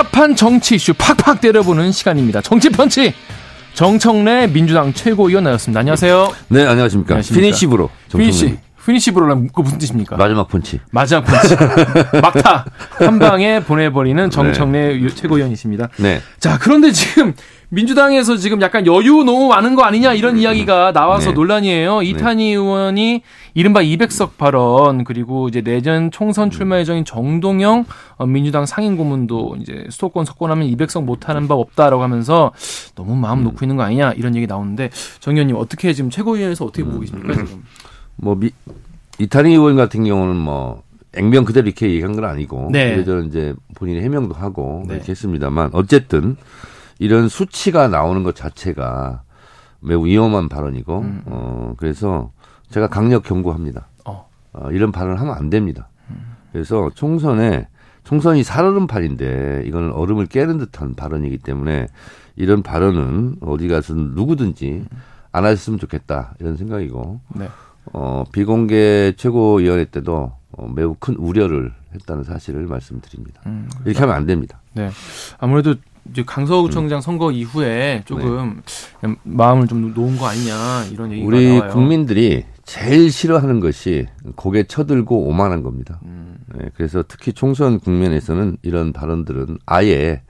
답답한 정치 이슈 팍팍 때려보는 시간입니다. 정치펀치 정청래 민주당 최고위원 나오셨습니다. 안녕하세요. 네, 안녕하십니까. 안녕하십니까. finish blow. finish. finish blow는 그 무슨 뜻입니까? 마지막 펀치. 마지막 펀치. 막타 한 방에 보내버리는 정청래 네. 최고위원이십니다. 네. 자, 그런데 지금 민주당에서 지금 약간 여유 너무 많은 거 아니냐 이런 음. 이야기가 나와서 네. 논란이에요. 네. 이탄희 네. 의원이 이른바 200석 발언 그리고 이제 내년 총선 음. 출마 예정인 정동영 어, 민주당 상임 고문도 이제 수도권 석권하면 200석 못하는 법 없다라고 하면서 너무 마음 음. 놓고 있는 거 아니냐 이런 얘기 나오는데 정 의원님 어떻게 지금 최고위원회에서 어떻게 보고 계십니까 지금? 뭐 미, 이탄희 의원 같은 경우는 뭐 액면 그대로 이렇게 얘기한 건 아니고 네. 그래서 이제 본인이 해명도 하고 네. 이렇게 했습니다만 어쨌든 이런 수치가 나오는 것 자체가 매우 위험한 발언이고 음. 어 그래서 제가 강력 경고합니다. 어. 어 이런 발언을 하면 안 됩니다. 음. 그래서 총선에 총선이 살얼음판인데 이거는 얼음을 깨는 듯한 발언이기 때문에 이런 발언은 어디 가서 누구든지 안 하셨으면 좋겠다 이런 생각이고 네. 어, 비공개 최고위원회 때도 어, 매우 큰 우려를 했다는 사실을 말씀드립니다. 음, 이렇게 하면 안 됩니다. 네. 아무래도 이제 강서구청장 음. 선거 이후에 조금 네. 마음을 좀 놓은 거 아니냐 이런 얘기가 우리 나와요. 국민들이 제일 싫어하는 것이 고개 쳐들고 오만한 겁니다. 음. 네, 그래서 특히 총선 국면에서는 이런 발언들은 아예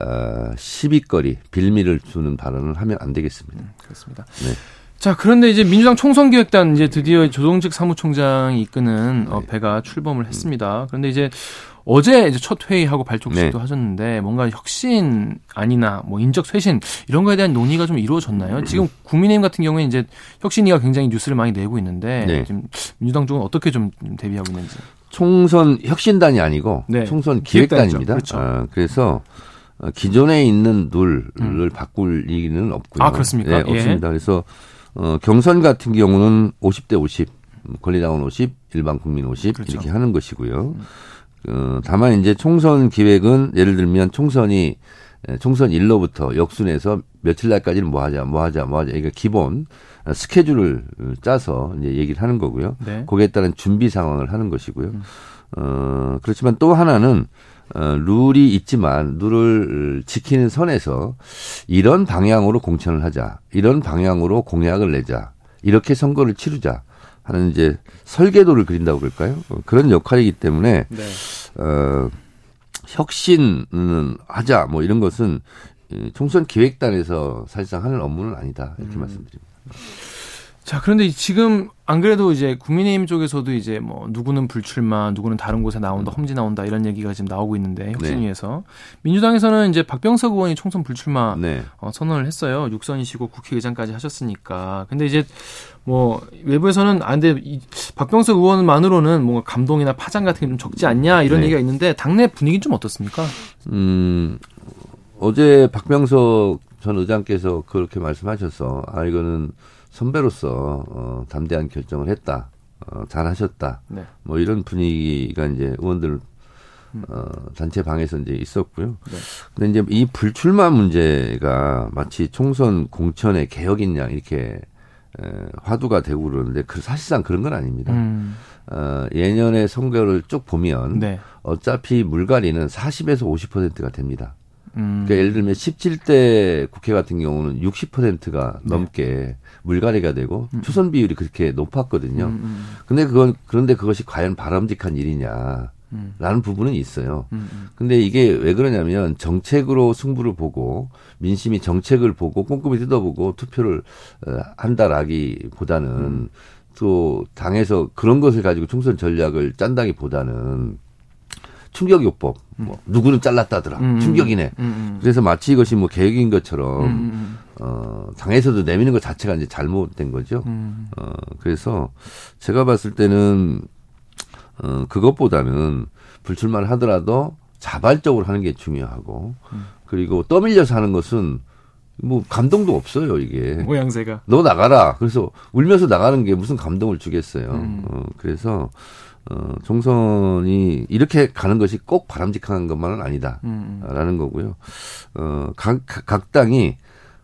어, 시비거리, 빌미를 주는 발언을 하면 안 되겠습니다. 음, 그렇습니다. 네. 자, 그런데 이제 민주당 총선 기획단 이제 드디어 조동직 사무총장이 이끄는 어, 네. 배가 출범을 했습니다. 그런데 이제 어제 이제 첫 회의하고 발족식도 네. 하셨는데 뭔가 혁신 아니나 뭐 인적 쇄신 이런 거에 대한 논의가 좀 이루어졌나요? 지금 국민의힘 같은 경우에 이제 혁신위가 굉장히 뉴스를 많이 내고 있는데 네. 지금 민주당 쪽은 어떻게 좀 대비하고 있는지. 총선 혁신단이 아니고 네. 총선 기획단입니다. 그렇죠. 아, 그래서 기존에 있는 룰을 음. 바꿀 얘기는 없고요. 아 그렇습니까? 네, 없습니다. 예. 그래서 어, 경선 같은 경우는 50대 50, 권리당원 50, 일반 국민 50 그렇죠. 이렇게 하는 것이고요. 어, 다만 이제 총선 기획은 예를 들면 총선이 총선 일로부터 역순에서 며칠 날까지는 뭐 하자, 뭐 하자, 뭐 하자. 그러니까 기본 스케줄을 짜서 이제 얘기를 하는 거고요. 네. 거기에 따른 준비 상황을 하는 것이고요. 음. 어, 그렇지만 또 하나는 어, 룰이 있지만 룰을 지키는 선에서 이런 방향으로 공천을 하자, 이런 방향으로 공약을 내자, 이렇게 선거를 치르자 하는 이제 설계도를 그린다고 그럴까요? 어, 그런 역할이기 때문에 네. 어, 혁신은 하자 뭐 이런 것은 총선 기획단에서 사실상 하는 업무는 아니다 이렇게 음. 말씀드립니다. 자, 그런데 지금 안 그래도 이제 국민의힘 쪽에서도 이제 뭐 누구는 불출마, 누구는 다른 곳에 나온다, 험지 나온다 이런 얘기가 지금 나오고 있는데 혁신위에서 네. 민주당에서는 이제 박병석 의원이 총선 불출마 네. 어, 선언을 했어요. 육선이시고 국회의장까지 하셨으니까. 근데 이제 뭐 외부에서는 아, 박병석 의원만으로는 뭔가 감동이나 파장 같은 게 좀 적지 않냐 이런 네. 얘기가 있는데 당내 분위기는 좀 어떻습니까? 음 어제 박병석 전 의장께서 그렇게 말씀하셔서 아 이거는 선배로서 어, 담대한 결정을 했다. 어, 잘하셨다. 네. 뭐 이런 분위기가 이제 의원들 음. 어, 단체 방에서 이제 있었고요. 네. 근데 이제 이 불출마 문제가 마치 총선 공천의 개혁인 양 이렇게 에, 화두가 되고 그러는데 그 사실상 그런 건 아닙니다. 음. 어, 예년의 선거를 쭉 보면 네. 어차피 물갈이는 40에서 50%가 됩니다. 음. 그러니까 예를 들면 17대 국회 같은 경우는 60%가 네. 넘게 물갈이가 되고 음. 초선 비율이 그렇게 높았거든요. 음, 음. 근데 그건 그런데 그것이 과연 바람직한 일이냐? 라는 부분은 있어요. 근데 이게 왜 그러냐면 정책으로 승부를 보고 민심이 정책을 보고 꼼꼼히 뜯어보고 투표를 어, 한다라기보다는 또 당에서 그런 것을 가지고 총선 전략을 짠다기보다는 충격요법, 뭐 누구는 잘랐다더라, 음. 충격이네. 음. 음. 그래서 마치 이것이 뭐 계획인 것처럼 음. 음. 어 당에서도 내미는 것 자체가 이제 잘못된 거죠. 음. 어 그래서 제가 봤을 때는 어 그것보다는 불출마를 하더라도 자발적으로 하는 게 중요하고 그리고 떠밀려서 하는 것은 뭐 감동도 없어요 이게 모양새가 너 나가라 그래서 울면서 나가는 게 무슨 감동을 주겠어요 어, 그래서 어, 총선이 이렇게 가는 것이 꼭 바람직한 것만은 아니다라는 음. 거고요. 어, 각, 각 당이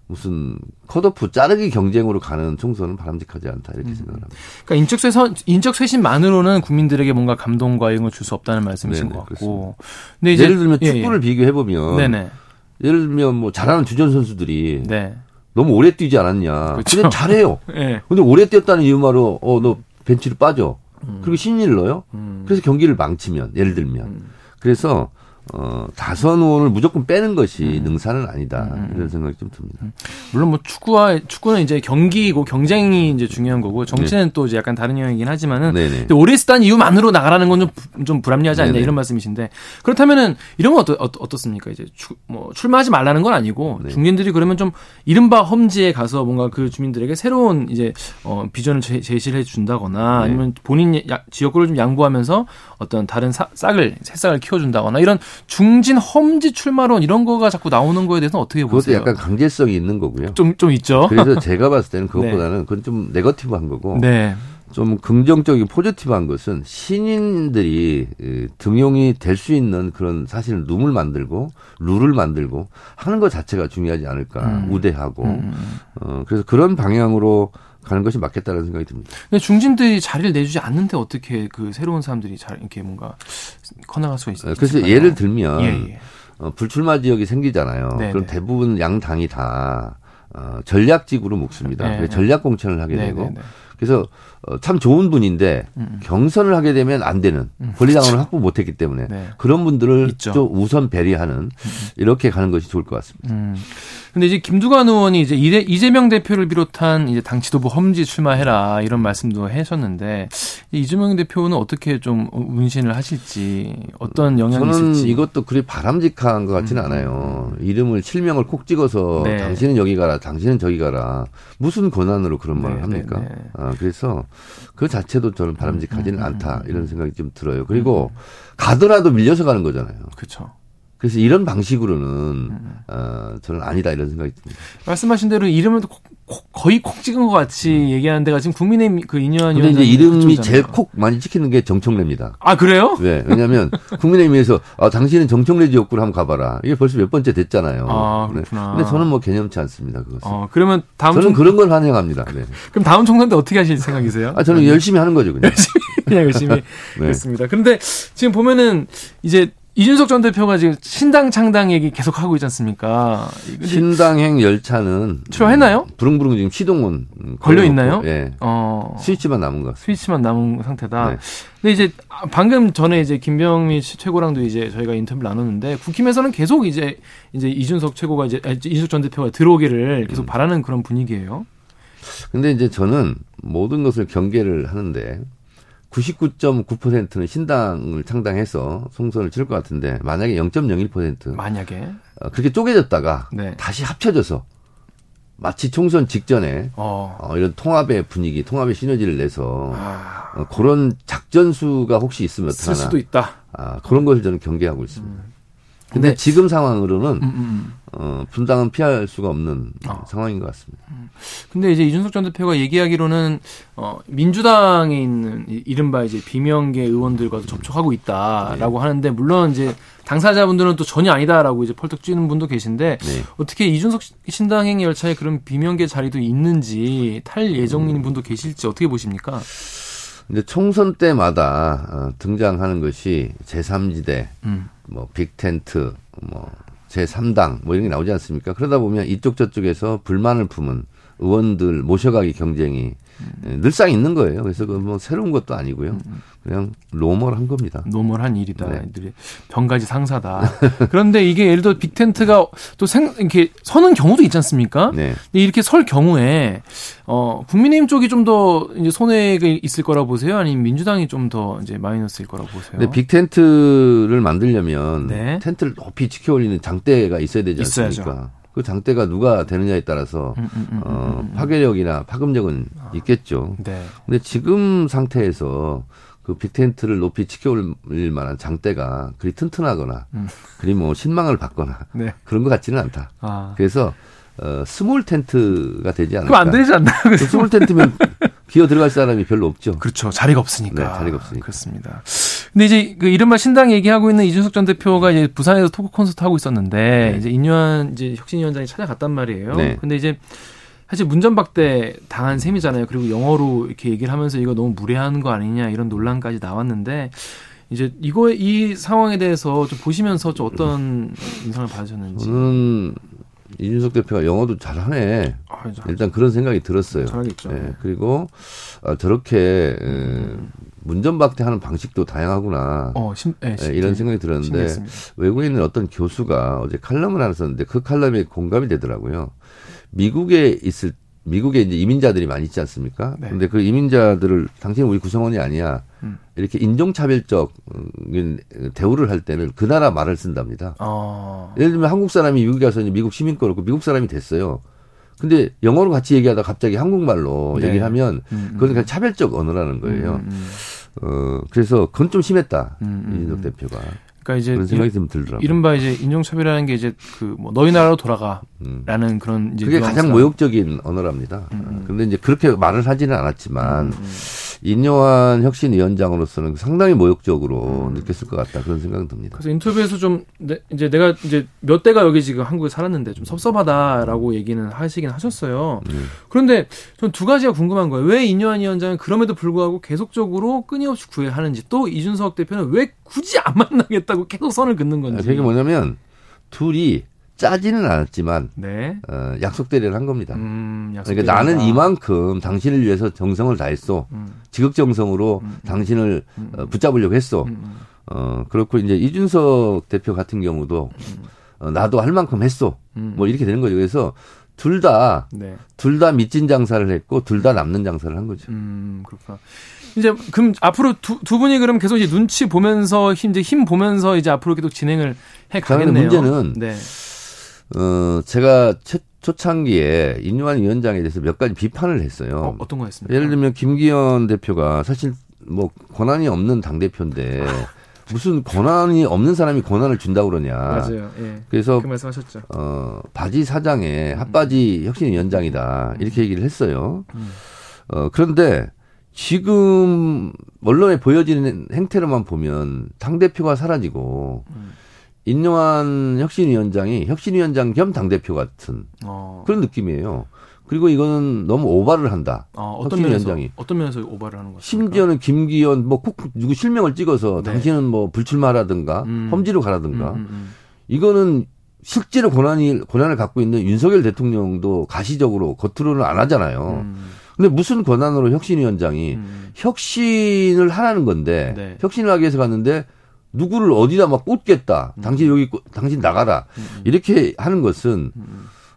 무슨 컷오프 자르기 경쟁으로 가는 총선은 바람직하지 않다 이렇게 음. 생각합니다. 그러니까 인적 쇄선 인적 쇄신만으로는 국민들에게 뭔가 감동과 이런 걸 줄 수 없다는 말씀이신 네네, 것 같고. 근데 이제 예를 들면 예, 축구를 예. 비교해 보면 네네. 예를 들면 뭐 잘하는 주전 선수들이 네. 너무 오래 뛰지 않았냐. 그렇죠. 근데 잘해요. 네. 근데 오래 뛰었다는 이유만으로 어 너 벤치를 빠져. 음. 그리고 신인을 넣어요. 음. 그래서 경기를 망치면 예를 들면 음. 그래서 어, 다선 의원을 무조건 빼는 것이 음. 능사는 아니다. 음. 음 이런 생각이 좀 듭니다. 음. 물론 뭐 축구와, 축구는 이제 경기고 경쟁이 이제 중요한 거고 정치는 네. 또 이제 약간 다른 영역이긴 하지만은 오래 쓰다는 이유만으로 나가라는 건 좀, 좀 불합리하지 않냐 네네. 이런 말씀이신데 그렇다면은 이런 건 어떠, 어떻, 습니까 이제 주, 뭐 출마하지 말라는 건 아니고 네. 중진들이 그러면 좀 이른바 험지에 가서 뭔가 그 주민들에게 새로운 이제 어, 비전을 제, 제시를 해 준다거나 네. 아니면 본인 지역구를 좀 양보하면서 어떤 다른 사, 싹을 새싹을 키워준다거나 이런 중진 험지 출마론 이런 거가 자꾸 나오는 거에 대해서 어떻게 보세요? 그것도 약간 강제성이 있는 거고요. 좀, 좀 있죠. 그래서 제가 봤을 때는 네. 그것보다는 네. 그건 좀 네거티브한 거고. 네. 좀 긍정적인 포지티브한 것은 신인들이 등용이 될 수 있는 그런 사실 룸을 만들고 룰을 만들고 하는 것 자체가 중요하지 않을까 음. 우대하고 음. 어 그래서 그런 방향으로 가는 것이 맞겠다는 생각이 듭니다. 근데 중진들이 자리를 내주지 않는데 어떻게 그 새로운 사람들이 잘 이렇게 뭔가 커나갈 수가 있을까요? 그래서 예를 들면 예, 예. 어, 불출마 지역이 생기잖아요. 네네. 그럼 네. 대부분 양 당이 다 어, 전략직으로 묶습니다. 네, 네. 전략 공천을 하게 네, 되고 네, 네. 그래서 어, 참 좋은 분인데 음. 경선을 하게 되면 안 되는 음. 권리당원을 그렇죠. 확보 못했기 때문에 네. 그런 분들을 있죠. 좀 우선 배려하는 음. 이렇게 가는 것이 좋을 것 같습니다. 음. 근데 이제 김두관 의원이 이제 이재명 대표를 비롯한 이제 당 지도부 험지 출마해라 이런 말씀도 하셨는데 이재명 대표는 어떻게 좀 운신을 하실지 어떤 영향이 저는 있을지 이것도 그리 바람직한 것 같지는 음. 않아요. 이름을 실명을 콕 찍어서 네. 당신은 여기 가라, 당신은 저기 가라 무슨 권한으로 그런 말을 네, 합니까? 네, 네. 아, 그래서 그 자체도 저는 바람직하지는 음, 음, 않다 이런 생각이 좀 들어요. 그리고 가더라도 밀려서 가는 거잖아요. 그렇죠. 그래서 이런 방식으로는 음. 어, 저는 아니다 이런 생각이 듭니다. 말씀하신 대로 이름을 거의 콕 찍은 것 같이 음. 얘기하는 데가 지금 국민의힘 그 인연 근데 이제 이름이 제일 콕 많이 찍히는 게 정청래입니다. 아 그래요? 네, 왜냐하면 국민의힘에서 아, 당신은 정청래 지역구를 한번 가봐라. 이게 벌써 몇 번째 됐잖아요. 아 네. 그렇구나. 네. 근데 저는 뭐 개념치 않습니다. 그것은. 어, 그러면 다음 저는 총... 그런 걸 환영합니다. 네. 그럼 다음 총선 때 어떻게 하실 생각이세요? 아 저는 열심히 하는 거죠 그냥. 열심히 그냥 열심히 네. 그렇습니다. 그런데 지금 보면은 이제 이준석 전 대표가 지금 신당 창당 얘기 계속 하고 있지 않습니까? 신당행 열차는 출발했나요? 부릉부릉 지금 시동은 걸려 있나요? 예. 어. 스위치만 남은 것. 스위치만 남은 상태다. 네. 근데 이제 방금 전에 이제 김병민 최고랑도 이제 저희가 인터뷰를 나눴는데 국힘에서는 계속 이제 이제 이준석 최고가 이제 이준석 전 대표가 들어오기를 계속 음. 바라는 그런 분위기예요. 근데 이제 저는 모든 것을 경계를 하는데 99.9%는 신당을 창당해서 총선을 치를 것 같은데 만약에 0.01% 만약에 어, 그렇게 쪼개졌다가 네. 다시 합쳐져서 마치 총선 직전에 어. 어, 이런 통합의 분위기, 통합의 시너지를 내서 아. 어, 그런 작전수가 혹시 있으면 어떡하나. 수도 있다. 아, 그런 것을 저는 경계하고 있습니다. 음. 근데 네. 지금 상황으로는 음, 음, 음. 어, 분당은 피할 수가 없는 어. 상황인 것 같습니다. 음. 근데 이제 이준석 전 대표가 얘기하기로는 어, 민주당에 있는 이른바 이제 비명계 의원들과도 접촉하고 있다라고 네. 하는데 물론 이제 당사자분들은 또 전혀 아니다라고 이제 펄떡 뛰는 분도 계신데 네. 어떻게 이준석 신당행 열차에 그런 비명계 자리도 있는지 탈 예정인 음. 분도 계실지 어떻게 보십니까? 근데 총선 때마다 어, 등장하는 것이 제3지대, 음. 뭐 빅텐트, 뭐 제3당 뭐 이런 게 나오지 않습니까? 그러다 보면 이쪽 저쪽에서 불만을 품은 의원들 모셔가기 경쟁이 음. 늘상 있는 거예요. 그래서 그 뭐 새로운 것도 아니고요. 음. 그냥 normal한 겁니다. normal한 일이다. 네. 병가지 상사다. 그런데 이게 예를 들어 big tent가 또 생, 이렇게 서는 경우도 있지 않습니까? 네. 근데 이렇게 설 경우에 어 국민의힘 쪽이 좀 더 이제 손해가 있을 거라고 보세요? 아니면 민주당이 좀 더 이제 마이너스일 거라고 보세요? 네, big tent를 만들려면 네. 텐트를 높이 치켜 올리는 장대가 있어야 되지 않습니까? 있어야죠. 그 장대가 누가 되느냐에 따라서 음, 음, 음, 어. 파괴력이나 파급력은 아, 있겠죠. 네. 근데 지금 상태에서 그 big tent를 높이 치켜올릴 만한 장대가 그리 튼튼하거나 음. 그리 뭐 신망을 받거나 네. 그런 것 같지는 않다. 아. 그래서 어, small tent가 되지 않을까. 그럼 안 되지 않나? 그 small tent면 기어 들어갈 사람이 별로 없죠. 그렇죠. 자리가 없으니까. 네, 자리가 없으니까. 그렇습니다. 근데 이제 그 이른바 신당 얘기하고 있는 이준석 전 대표가 이제 부산에서 토크 콘서트 하고 있었는데 네. 이제 인유한 이제 혁신위원장이 찾아갔단 말이에요. 네. 근데 이제 사실 문전박대 당한 셈이잖아요. 그리고 영어로 이렇게 얘기를 하면서 이거 너무 무례한 거 아니냐 이런 논란까지 나왔는데 이제 이거 이 상황에 대해서 좀 보시면서 좀 어떤 인상을 받으셨는지. 저는 이준석 대표가 영어도 잘하네. 아, 일단 그런 생각이 들었어요. 잘하겠죠. 예, 그리고 아, 저렇게 음. 문전박대하는 방식도 다양하구나. 어, 심, 네, 예, 이런 생각이 들었는데 외국에 있는 어떤 교수가 어제 칼럼을 하나 썼는데 그 칼럼이 공감이 되더라고요. 미국에 있을 미국에 이제 이민자들이 많이 있지 않습니까? 네. 근데 그 이민자들을 당신은 우리 구성원이 아니야. 음. 이렇게 인종차별적 대우를 할 때는 그 나라 말을 쓴답니다. 어. 예를 들면 한국 사람이 미국에 가서 미국 시민권 얻고 미국 사람이 됐어요. 근데 영어로 같이 얘기하다 갑자기 한국말로 네. 얘기를 하면 음, 음. 그건 그냥 차별적 언어라는 거예요. 음, 음. 어, 그래서 그건 좀 심했다. 이준석 대표가. 그러니까 이제 그런 생각이 좀 들더라고요. 이른바 이제 인종차별이라는 게 이제 그 뭐 너희 나라로 돌아가라는 음. 그런 이제 그게 가장 모욕적인 언어랍니다. 음. 음. 근데 이제 그렇게 말을 하지는 않았지만 음. 음. 인요한 혁신위원장으로서는 상당히 모욕적으로 음. 느꼈을 것 같다 그런 생각은 듭니다. 그래서 인터뷰에서 좀 내, 이제 내가 이제 몇 대가 여기 지금 한국에 살았는데 좀 섭섭하다라고 얘기는 하시긴 하셨어요. 음. 그런데 전 두 가지가 궁금한 거예요. 왜 인요한 위원장은 그럼에도 불구하고 계속적으로 끊임없이 구애하는지 또 이준석 대표는 왜 굳이 안 만나겠다고 계속 선을 긋는 건지. 그게 뭐냐면 둘이 짜지는 않았지만 네. 어, 약속 대리를 한 겁니다. 음, 그러니까 나는 이만큼 당신을 위해서 정성을 다했어. 음. 지극정성으로 음. 음. 당신을 음. 어, 붙잡으려고 했어. 음, 어, 그렇고 이제 이준석 대표 같은 경우도 어, 나도 할 만큼 했어. 뭐 이렇게 되는 거죠. 그래서 둘 다, 네. 둘다 밑진 장사를 했고, 둘 다 남는 장사를 한 거죠. 음, 그렇구나. 이제, 그럼 앞으로 두, 두 분이 그럼 계속 이제 눈치 보면서, 힘, 이제 힘 보면서 이제 앞으로 계속 진행을 해 가겠네요. 문제는, 네. 어, 제가 초, 초창기에 인유한 위원장에 대해서 몇 가지 비판을 했어요. 어, 떤 거였습니까? 예를 들면 김기현 대표가 사실 뭐 권한이 없는 당 대표인데 무슨 권한이 없는 사람이 권한을 준다고 그러냐. 맞아요. 예. 그래서 그 말씀하셨죠. 어, 바지 사장의 핫바지 혁신위원장이다 이렇게 얘기를 했어요. 음. 어, 그런데 지금 언론에 보여지는 행태로만 보면 당 대표가 사라지고 음. 인용한 혁신위원장이 혁신위원장 겸 당대표 같은 어. 그런 느낌이에요. 그리고 이거는 너무 오바를 한다. 어, 어떤. 면에서, 어떤 면에서 오바를 하는 거죠? 심지어는 김기현 뭐콕 누구 실명을 찍어서 네. 당신은 뭐 불출마라든가 음. 험지로 가라든가 음, 음, 음, 이거는 실제로 권한이 권한을 갖고 있는 윤석열 대통령도 가시적으로 겉으로는 안 하잖아요. 음. 근데 무슨 권한으로 혁신위원장이 음. 혁신을 하라는 건데 네. 혁신을 하기 위해서 갔는데 누구를 어디다 막 꽂겠다. 음. 당신 여기 당신 나가라. 음, 음. 이렇게 하는 것은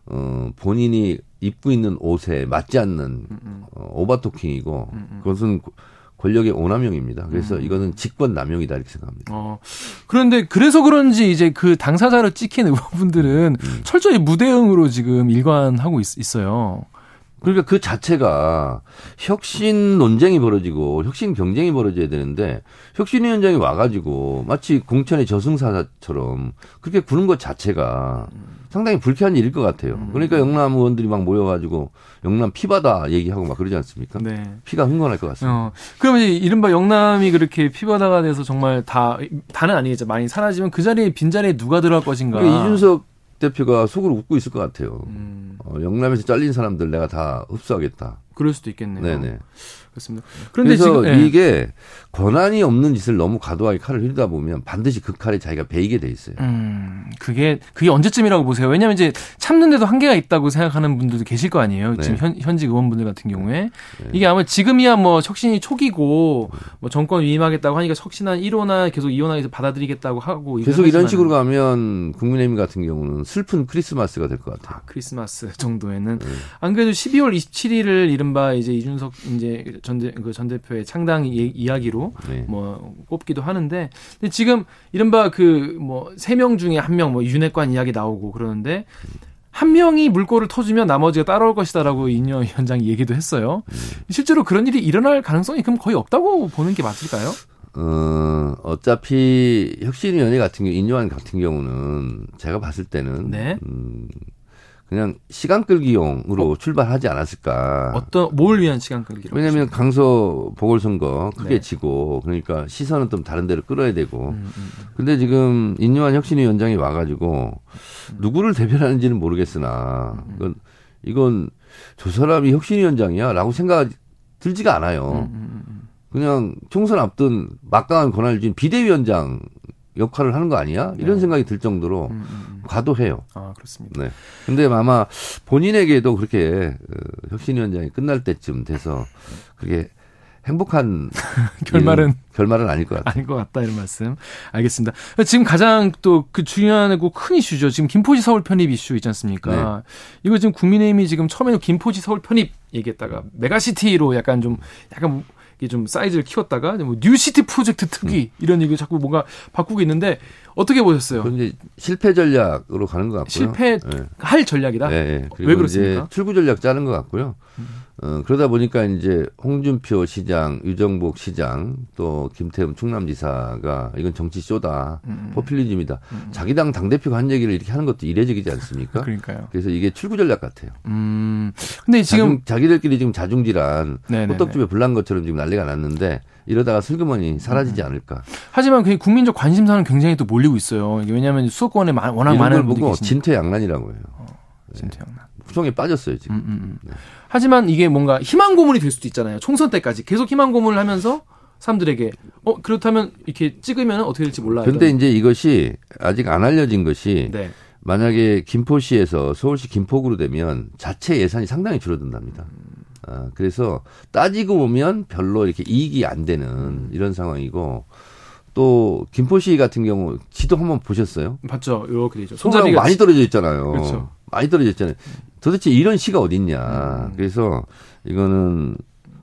어 본인이 입고 있는 옷에 맞지 않는 어, 오바토킹이고 그것은 권력의 오남용입니다. 그래서 음. 이거는 직권 남용이다 이렇게 생각합니다. 어, 그런데 그래서 그런지 이제 그 당사자로 찍힌 의원분들은 음. 철저히 무대응으로 지금 일관하고 있, 어요 그러니까 그 자체가 혁신 논쟁이 벌어지고 혁신 경쟁이 벌어져야 되는데 혁신위원장이 와가지고 마치 공천의 저승사처럼 그렇게 구는 것 자체가 상당히 불쾌한 일일 것 같아요. 음. 그러니까 영남 의원들이 막 모여가지고 영남 피바다 얘기하고 막 그러지 않습니까? 네. 피가 흥건할 것 같습니다. 어. 그러면 이른바 영남이 그렇게 피바다가 돼서 정말 다 다는 아니겠죠. 많이 사라지면 그 자리에 빈 자리에 누가 들어갈 것인가? 그러니까 이준석 대표가 속으로 웃고 있을 것 같아요. 음. 어, 영남에서 잘린 사람들 내가 다 흡수하겠다. 그럴 수도 있겠네요. 네네. 그렇습니다. 그런데 지금, 예. 이게 권한이 없는 짓을 너무 과도하게 칼을 휘두다 보면 반드시 그 칼에 자기가 베이게 돼 있어요. 음, 그게 그게 언제쯤이라고 보세요? 왜냐하면 이제 참는데도 한계가 있다고 생각하는 분들도 계실 거 아니에요. 네. 지금 현, 현직 의원분들 같은 경우에 네. 이게 아마 지금이야 뭐 혁신이 초기고 뭐 정권 위임하겠다고 하니까 혁신한 1호나 계속 2호나 받아들이겠다고 하고 계속 이런 식으로 가면 국민의힘 같은 경우는 슬픈 크리스마스가 될 것 같아요. 아, 크리스마스 정도에는 네. 안 그래도 12월 27일을 이른바 이제 이준석 이제 전대 그전 대표의 창당 이, 이야기로 네. 뭐 꼽기도 하는데 근데 지금 이른바 그 뭐 세 명 중에 한 명 뭐 윤핵관 이야기 나오고 그러는데 한 명이 물꼬를 터주면 나머지가 따라올 것이다라고 인여 위원장이 얘기도 했어요. 네. 실제로 그런 일이 일어날 가능성이 그럼 거의 없다고 보는 게 맞을까요? 어, 어차피 혁신위원회 같은 경우, 인요한 같은 경우는 제가 봤을 때는 네. 음, 그냥 시간 끌기용으로 어? 출발하지 않았을까. 어떤 뭘 위한 시간 끌기? 왜냐하면 강서 보궐선거 크게 네. 지고 그러니까 시선은 좀 다른 데로 끌어야 되고. 음, 음, 음. 근데 지금 인유한 혁신위원장이 와가지고 음. 누구를 대변하는지는 모르겠으나 음, 이건 이건 저 사람이 혁신위원장이야라고 생각 들지가 않아요. 그냥 총선 앞둔 막강한 권한을 쥔 비대위원장 역할을 하는 거 아니야? 이런 네. 생각이 들 정도로 음, 음, 음. 과도해요. 아, 그렇습니다. 네. 근데 아마 본인에게도 그렇게 어, 혁신위원장이 끝날 때쯤 돼서 그게 행복한 결말은 결말은 아닐 것 같다. 아닐 것 같다 이런 말씀. 알겠습니다. 지금 가장 또 그 중요하고 큰 이슈죠. 지금 김포시 서울 편입 이슈 있지 않습니까? 네. 이거 지금 국민의힘이 지금 처음에는 김포시 서울 편입 얘기했다가 megacity로 약간 좀 약간 이게 좀 사이즈를 키웠다가 뭐 New City 프로젝트 특위 음. 이런 얘기 자꾸 뭔가 바꾸고 있는데 어떻게 보셨어요? 이제 실패 전략으로 가는 것 같고요. 실패할 네. 전략이다. 네. 왜 그렇습니까? 출구 전략 짜는 것 같고요. 음. 어, 그러다 보니까 이제 홍준표 시장, 유정복 시장, 또 김태흠 충남지사가 이건 정치 쇼다, 음. 포퓰리즘이다. 음. 자기 당 당대표가 한 얘기를 이렇게 하는 것도 이례적이지 않습니까? 그러니까요. 그래서 이게 출구 전략 같아요. 음. 근데 지금. 자중, 자기들끼리 지금 자중질환, 호떡집에 불난 것처럼 지금 난리가 났는데, 이러다가 슬그머니 사라지지 음. 않을까. 하지만 그 국민적 관심사는 굉장히 또 몰리고 있어요. 왜냐하면 수도권에 워낙 많은 분들이 보고 진퇴양난이라고 해요. 어, 진퇴양난. 구성에 빠졌어요 지금. 음, 음, 음. 네. 하지만 이게 뭔가 희망 고문이 될 수도 있잖아요. 총선 때까지 계속 희망 고문을 하면서 사람들에게 어 그렇다면 이렇게 찍으면 어떻게 될지 몰라요. 근데 이제 이것이 아직 안 알려진 것이 네. 만약에 김포시에서 서울시 김포구로 되면 자체 예산이 상당히 줄어든답니다. 아, 그래서 따지고 보면 별로 이렇게 이익이 안 되는 이런 상황이고 또 김포시 같은 경우 지도 한번 보셨어요? 봤죠. 이렇게 되죠. 손잡이가 많이 떨어져 있잖아요. 그렇죠. 많이 떨어져 있잖아요. 도대체 이런 시가 어딨냐. 음. 그래서 이거는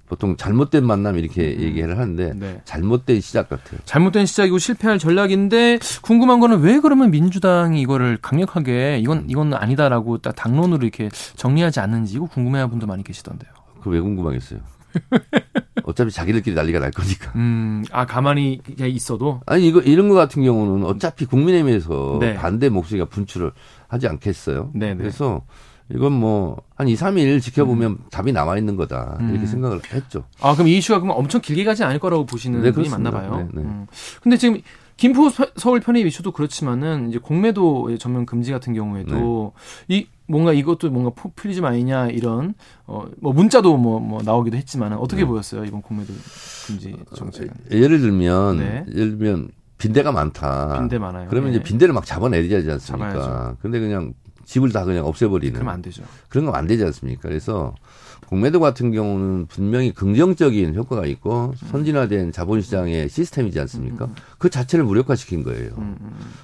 보통 잘못된 만남 이렇게 음. 얘기를 하는데 네. 잘못된 시작 같아요. 잘못된 시작이고 실패할 전략인데 궁금한 거는 왜 그러면 민주당이 이거를 강력하게 이건 음. 이건 아니다라고 딱 당론으로 이렇게 정리하지 않는지 이거 궁금해하는 분도 많이 계시던데요. 그 왜 궁금하겠어요? 어차피 자기들끼리 난리가 날 거니까. 음, 아 가만히 있어도. 아니 이거 이런 거 같은 경우는 어차피 국민의힘에서 네. 반대 목소리가 분출을 하지 않겠어요. 네, 네. 그래서 이건 뭐 한 2, 3일 지켜보면 음. 답이 나와 있는 거다. 이렇게 음. 생각을 했죠. 아, 그럼 이 이슈가 그럼 엄청 길게 가지 않을 거라고 보시는 네, 분이 맞나 봐요. 네, 네. 음. 근데 지금 김포 서울 편입 이슈도 그렇지만은 이제 공매도 전면 금지 같은 경우에도 네. 이 뭔가 이것도 뭔가 포퓰리즘 아니냐 이런 어뭐 문자도 뭐뭐 뭐 나오기도 했지만 어떻게 네. 보였어요 이번 공매도 금지? 어, 예를 들면 네. 예를 들면 빈대가 많다. 빈대 많아요. 그러면 네. 이제 빈대를 막 잡아내야 되지 않습니까? 잡아야죠. 근데 그냥 집을 다 그냥 없애버리는. 그러면 안 되죠. 그런 건 안 되지 않습니까? 그래서 공매도 같은 경우는 분명히 긍정적인 효과가 있고 선진화된 자본시장의 시스템이지 않습니까? 그 자체를 무력화시킨 거예요.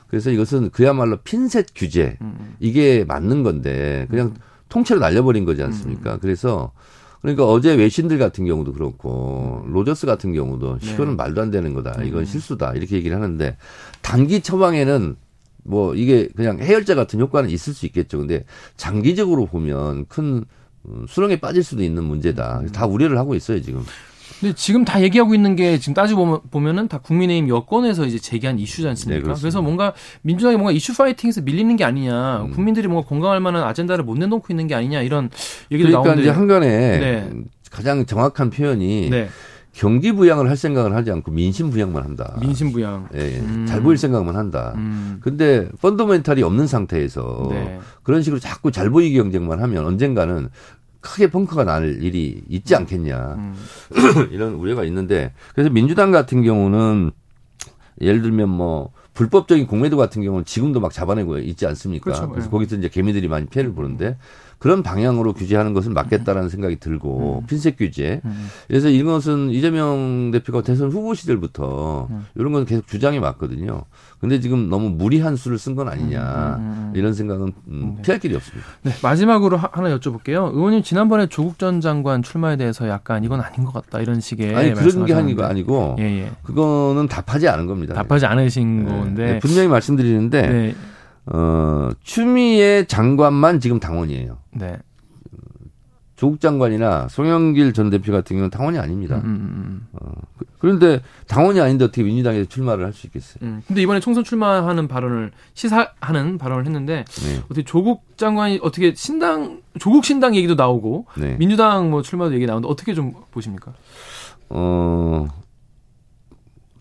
그래서 이것은 그야말로 핀셋 규제 이게 맞는 건데 그냥 통째로 날려버린 거지 않습니까? 그래서 그러니까 어제 외신들 같은 경우도 그렇고 로저스 같은 경우도 네. 이거는 말도 안 되는 거다. 이건 실수다. 이렇게 얘기를 하는데 단기 처방에는 뭐 이게 그냥 해열제 같은 효과는 있을 수 있겠죠. 근데 장기적으로 보면 큰 음, 수렁에 빠질 수도 있는 문제다. 다 우려를 하고 있어요 지금. 근데 지금 다 얘기하고 있는 게 지금 따지고 보면 은 다 국민의힘 여권에서 이제 제기한 이슈지 않습니까? 네, 그래서 뭔가 민주당이 뭔가 이슈 파이팅에서 밀리는 게 아니냐, 음. 국민들이 뭔가 공감할 만한 아젠다를 못 내놓고 있는 게 아니냐 이런 얘기도 그러니까 나오는데 이제 한간에 네. 가장 정확한 표현이 네. 경기 부양을 할 생각을 하지 않고 민심 부양만 한다. 민심 부양. 예, 예. 음. 잘 보일 생각만 한다. 음. 근데 펀더멘탈이 없는 상태에서 네. 그런 식으로 자꾸 잘 보이기 경쟁만 하면 언젠가는 크게 벙커가 날 일이 있지 음. 않겠냐. 음. 이런 우려가 있는데 그래서 민주당 같은 경우는 예를 들면 뭐 불법적인 공매도 같은 경우는 지금도 막 잡아내고 있지 않습니까? 그렇죠. 그래서 네. 거기서 이제 개미들이 많이 피해를 보는데 그런 방향으로 규제하는 것은 맞겠다라는 생각이 들고 음. 핀셋 규제. 음. 그래서 이것은 이재명 대표가 대선 후보 시절부터 음. 이런 건 계속 주장이 맞거든요. 근데 지금 너무 무리한 수를 쓴 건 아니냐 음, 음, 음, 이런 생각은 네. 피할 길이 없습니다. 네, 마지막으로 하나 여쭤볼게요. 의원님 지난번에 조국 전 장관 출마에 대해서 약간 이건 아닌 것 같다 이런 식의 아니 그런 게 아니고 아니고 예, 예. 그거는 답하지 않은 겁니다. 답하지 않으신 네. 건데 네, 분명히 말씀드리는데 네. 어, 추미애 장관만 지금 당원이에요. 네. 조국 장관이나 송영길 전 대표 같은 경우는 당원이 아닙니다. 음, 음, 음. 음. 어, 그, 그런데 당원이 아닌데 어떻게 민주당에서 출마를 할 수 있겠어요? 음. 근데 이번에 총선 출마하는 발언을 시사하는 발언을 했는데 네. 어떻게 조국 장관이 어떻게 신당 조국 신당 얘기도 나오고 네. 민주당 뭐 출마도 얘기 나오는데 어떻게 좀 보십니까? 어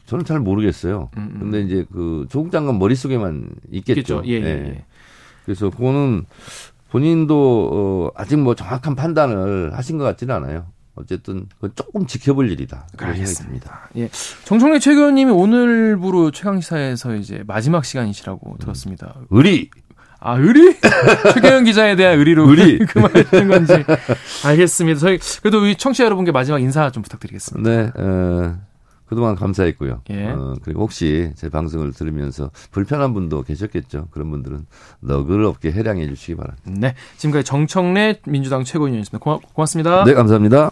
저는 잘 모르겠어요. 음, 음. 근데 이제 그 조국 장관 머릿속에만 있겠죠. 예, 예, 예. 예. 그래서 그거는 본인도 어, 아직 뭐 정확한 판단을 하신 것 같지는 않아요. 어쨌든 조금 지켜볼 일이다. 알겠습니다. 예. 정청래 최고위원님이 오늘부로 최강시사에서 이제 마지막 시간이시라고 음. 들었습니다. 의리. 아 의리? 최경영 기자에 대한 의리로 의리 그말하시는 건지 알겠습니다. 저희 그래도 우리 청취자 여러분께 마지막 인사 좀 부탁드리겠습니다. 네. 어, 그동안 감사했고요. 예. 어, 그리고 혹시 제 방송을 들으면서 불편한 분도 계셨겠죠. 그런 분들은 너그럽게 해량해 주시기 바랍니다. 네. 지금까지 정청래 민주당 최고위원이었습니다. 고맙, 고맙습니다. 네, 감사합니다.